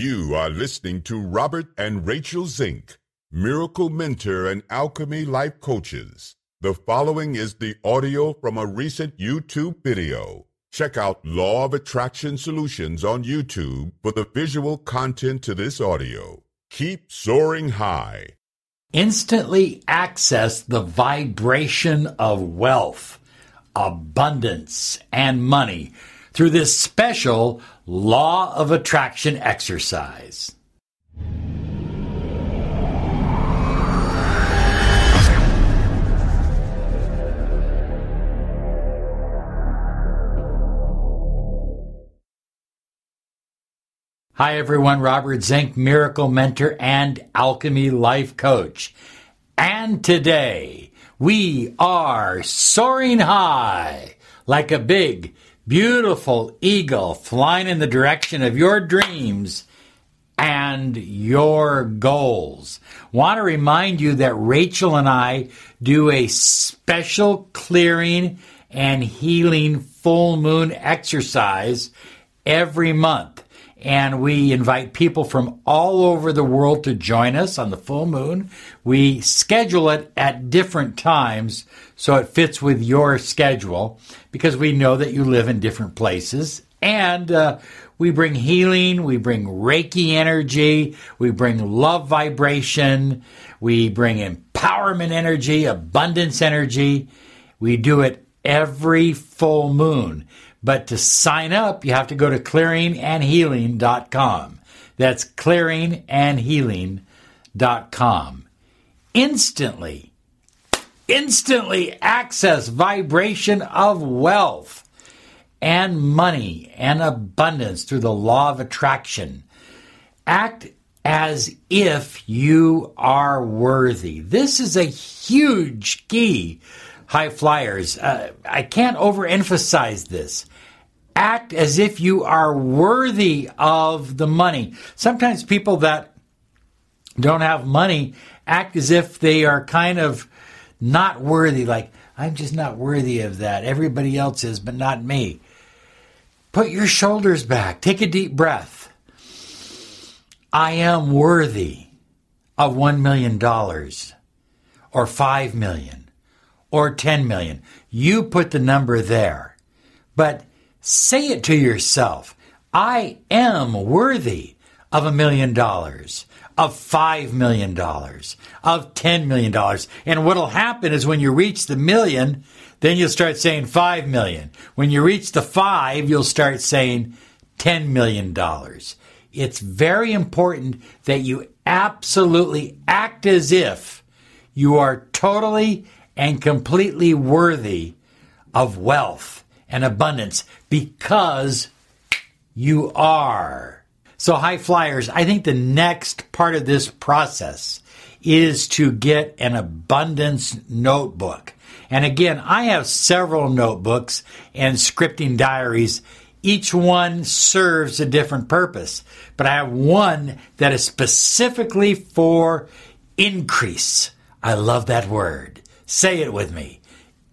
You are listening to Robert and Rachel Zink, Miracle Mentor and Alchemy Life Coaches. The following is the audio from a recent YouTube video. Check out Law of Attraction Solutions on YouTube for the visual content to this audio. Keep soaring high. Instantly access the vibration of wealth, abundance, and money through this special Law of Attraction exercise. Hi, everyone. Robert Zink, Miracle Mentor and Alchemy Life Coach. And today we are soaring high like a big, beautiful eagle flying in the direction of your dreams and your goals. Want to remind you that Rachel and I do a special clearing and healing full moon exercise every month and we invite people from all over the world to join us on the full moon. We schedule it at different times so it fits with your schedule because we know that you live in different places. And uh, we bring healing, we bring Reiki energy, we bring love vibration, we bring empowerment energy, abundance energy. We do it every full moon. But to sign up, you have to go to clearingandhealing.com. That's clearingandhealing.com. Instantly, instantly access vibration of wealth and money and abundance through the law of attraction. Act as if you are worthy. This is a huge key high flyers. Uh, I can't overemphasize this act as if you are worthy of the money. Sometimes people that don't have money act as if they are kind of not worthy, like, I'm just not worthy of that. Everybody else is, but not me. Put your shoulders back. Take a deep breath. I am worthy of $1 million or 5 million or 10 million. You put the number there. But Say it to yourself. I am worthy of a million dollars, of five million dollars, of ten million dollars. And what'll happen is when you reach the million, then you'll start saying five million. When you reach the five, you'll start saying ten million dollars. It's very important that you absolutely act as if you are totally and completely worthy of wealth and abundance because you are. So, high flyers, I think the next part of this process is to get an abundance notebook. And again, I have several notebooks and scripting diaries. Each one serves a different purpose, but I have one that is specifically for increase. I love that word. Say it with me.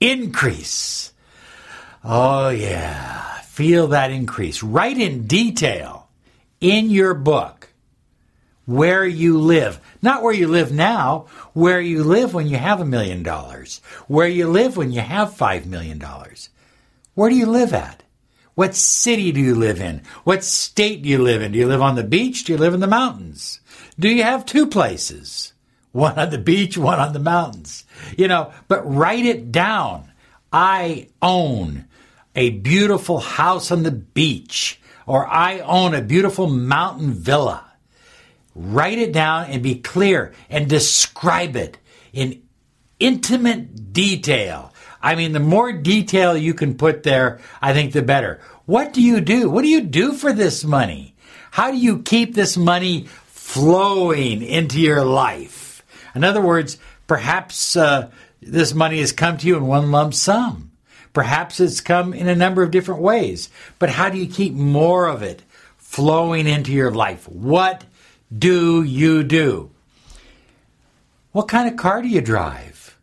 Increase. Oh, yeah. Feel that increase. Write in detail in your book where you live. Not where you live now, where you live when you have a million dollars, where you live when you have five million dollars. Where do you live at? What city do you live in? What state do you live in? Do you live on the beach? Do you live in the mountains? Do you have two places? One on the beach, one on the mountains. You know, but write it down. I own a beautiful house on the beach, or I own a beautiful mountain villa. Write it down and be clear and describe it in intimate detail. I mean, the more detail you can put there, I think the better. What do you do? What do you do for this money? How do you keep this money flowing into your life? In other words, perhaps uh, this money has come to you in one lump sum. Perhaps it's come in a number of different ways, but how do you keep more of it flowing into your life? What do you do? What kind of car do you drive?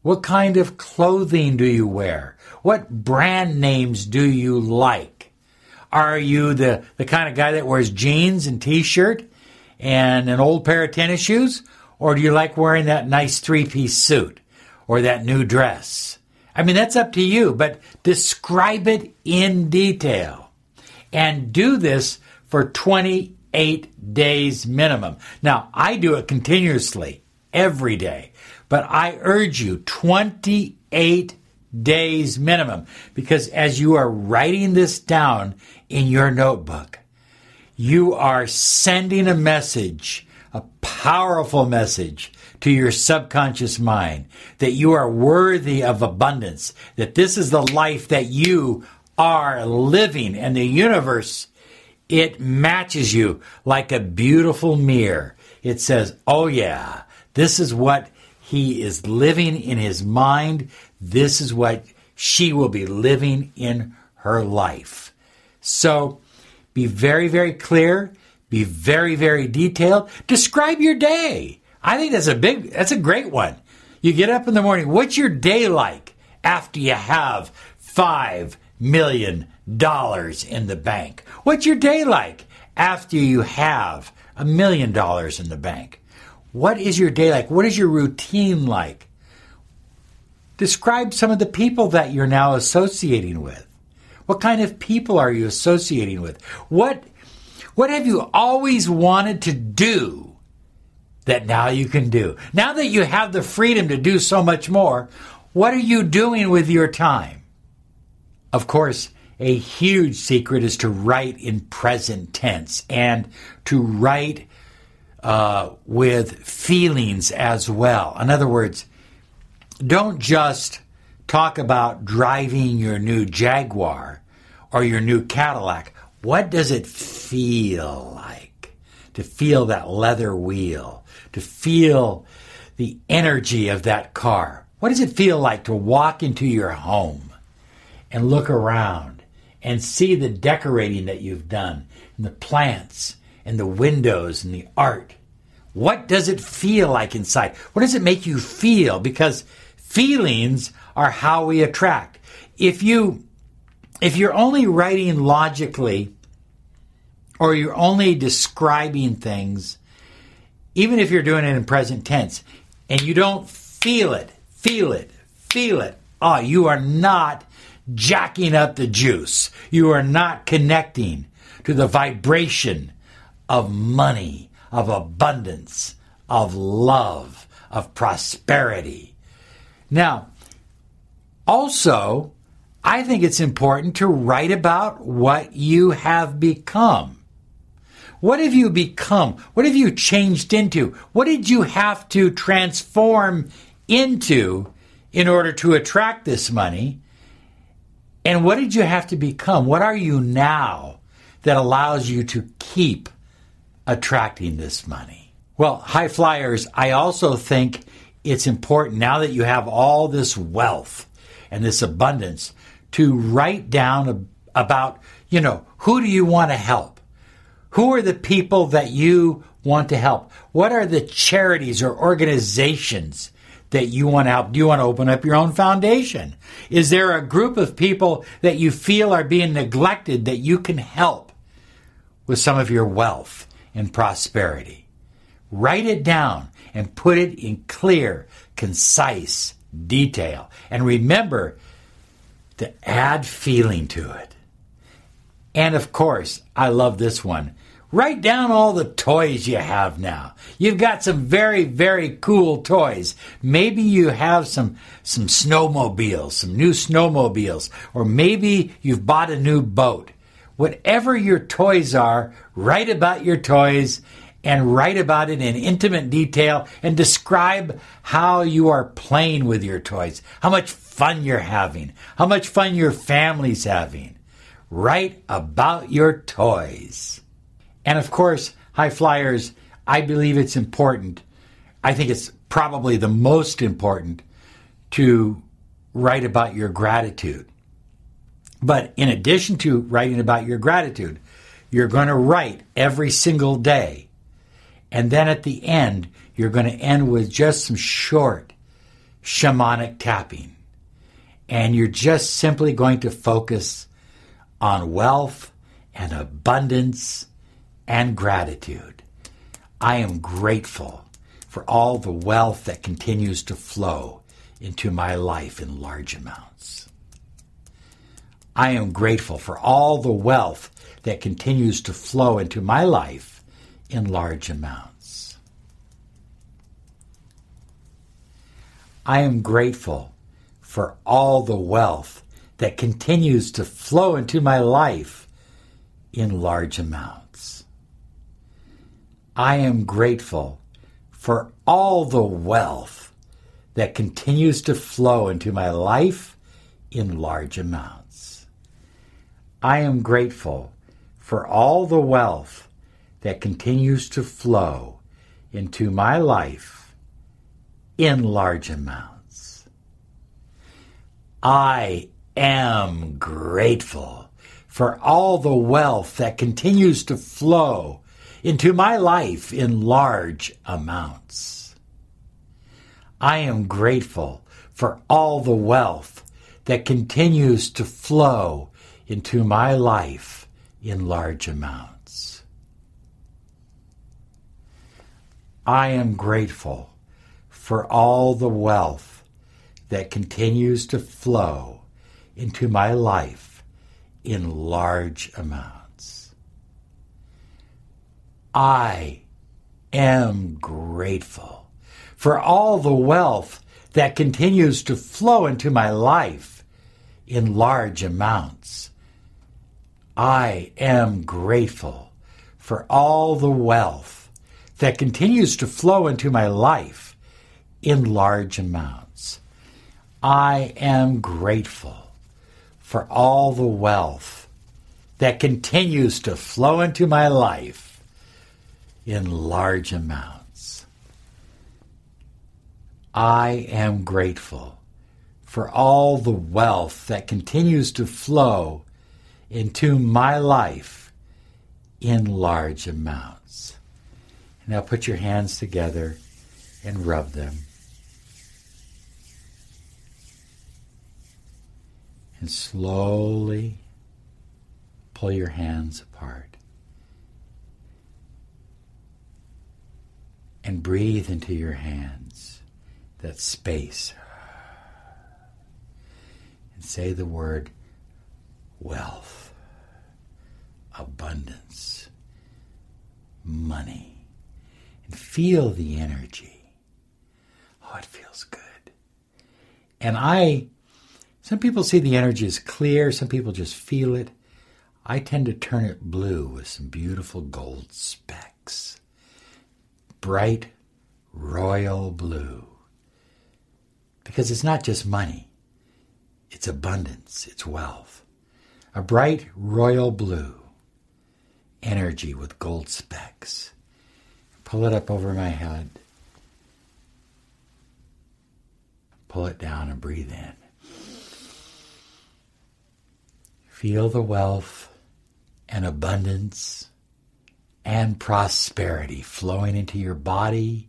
What kind of clothing do you wear? What brand names do you like? Are you the, the kind of guy that wears jeans and t shirt and an old pair of tennis shoes? Or do you like wearing that nice three piece suit or that new dress? I mean, that's up to you, but describe it in detail and do this for 28 days minimum. Now, I do it continuously every day, but I urge you 28 days minimum because as you are writing this down in your notebook, you are sending a message, a powerful message to your subconscious mind that you are worthy of abundance, that this is the life that you are living and the universe, it matches you like a beautiful mirror. It says, oh yeah, this is what he is living in his mind. This is what she will be living in her life. So be very, very clear. Be very, very detailed. Describe your day. I think that's a big, that's a great one. You get up in the morning. What's your day like after you have five million dollars in the bank? What's your day like after you have a million dollars in the bank? What is your day like? What is your routine like? Describe some of the people that you're now associating with. What kind of people are you associating with? What what have you always wanted to do that now you can do? Now that you have the freedom to do so much more, what are you doing with your time? Of course, a huge secret is to write in present tense and to write uh, with feelings as well. In other words, don't just talk about driving your new Jaguar or your new Cadillac. What does it feel like to feel that leather wheel, to feel the energy of that car? What does it feel like to walk into your home and look around and see the decorating that you've done and the plants and the windows and the art. What does it feel like inside? What does it make you feel? Because feelings are how we attract. If you if you're only writing logically or you're only describing things, even if you're doing it in present tense, and you don't feel it, feel it, feel it, oh, you are not jacking up the juice. You are not connecting to the vibration of money, of abundance, of love, of prosperity. Now, also, I think it's important to write about what you have become. What have you become? What have you changed into? What did you have to transform into in order to attract this money? And what did you have to become? What are you now that allows you to keep attracting this money? Well, high flyers, I also think it's important now that you have all this wealth and this abundance to write down about, you know, who do you want to help? Who are the people that you want to help? What are the charities or organizations that you want to help? Do you want to open up your own foundation? Is there a group of people that you feel are being neglected that you can help with some of your wealth and prosperity? Write it down and put it in clear, concise detail. And remember to add feeling to it. And of course, I love this one. Write down all the toys you have now. You've got some very, very cool toys. Maybe you have some, some snowmobiles, some new snowmobiles, or maybe you've bought a new boat. Whatever your toys are, write about your toys and write about it in intimate detail and describe how you are playing with your toys, how much fun you're having, how much fun your family's having. Write about your toys. And of course, high flyers, I believe it's important. I think it's probably the most important to write about your gratitude. But in addition to writing about your gratitude, you're going to write every single day. And then at the end, you're going to end with just some short shamanic tapping. And you're just simply going to focus on wealth and abundance and gratitude. I am grateful for all the wealth that continues to flow into my life in large amounts. I am grateful for all the wealth that continues to flow into my life in large amounts. I am grateful for all the wealth that continues to flow into my life in large amounts. I am grateful for all the wealth that continues to flow into my life in large amounts. I am grateful for all the wealth that continues to flow into my life in large amounts. I am grateful for all the wealth that continues to flow into my life in large amounts. I am grateful for all the wealth that continues to flow into my life in large amounts. I am grateful for all the wealth that continues to flow into my life in large amounts. I am grateful for all the wealth that continues to flow into my life in large amounts. I am grateful for all the wealth that continues to flow into my life in large amounts. I am grateful for all the wealth that continues to flow into my life in large amounts. I am grateful for all the wealth that continues to flow into my life in large amounts. Now put your hands together and rub them. and slowly pull your hands apart. And breathe into your hands that space. And say the word wealth, abundance, money. And feel the energy. Oh, it feels good. And I some people see the energy as clear, some people just feel it. I tend to turn it blue with some beautiful gold specks. Bright, royal blue. Because it's not just money, it's abundance, it's wealth. A bright, royal blue energy with gold specks. Pull it up over my head. Pull it down and breathe in. Feel the wealth and abundance and prosperity flowing into your body,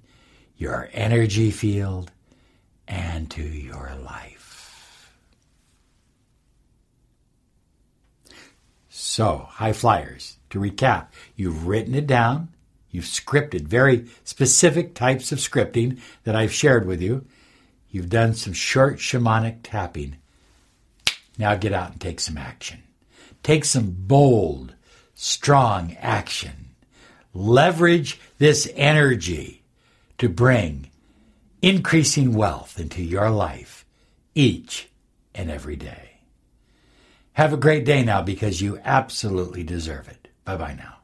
your energy field, and to your life. So, high flyers, to recap, you've written it down, you've scripted very specific types of scripting that I've shared with you. You've done some short shamanic tapping. Now get out and take some action. Take some bold, strong action. Leverage this energy to bring increasing wealth into your life each and every day. Have a great day now because you absolutely deserve it. Bye bye now.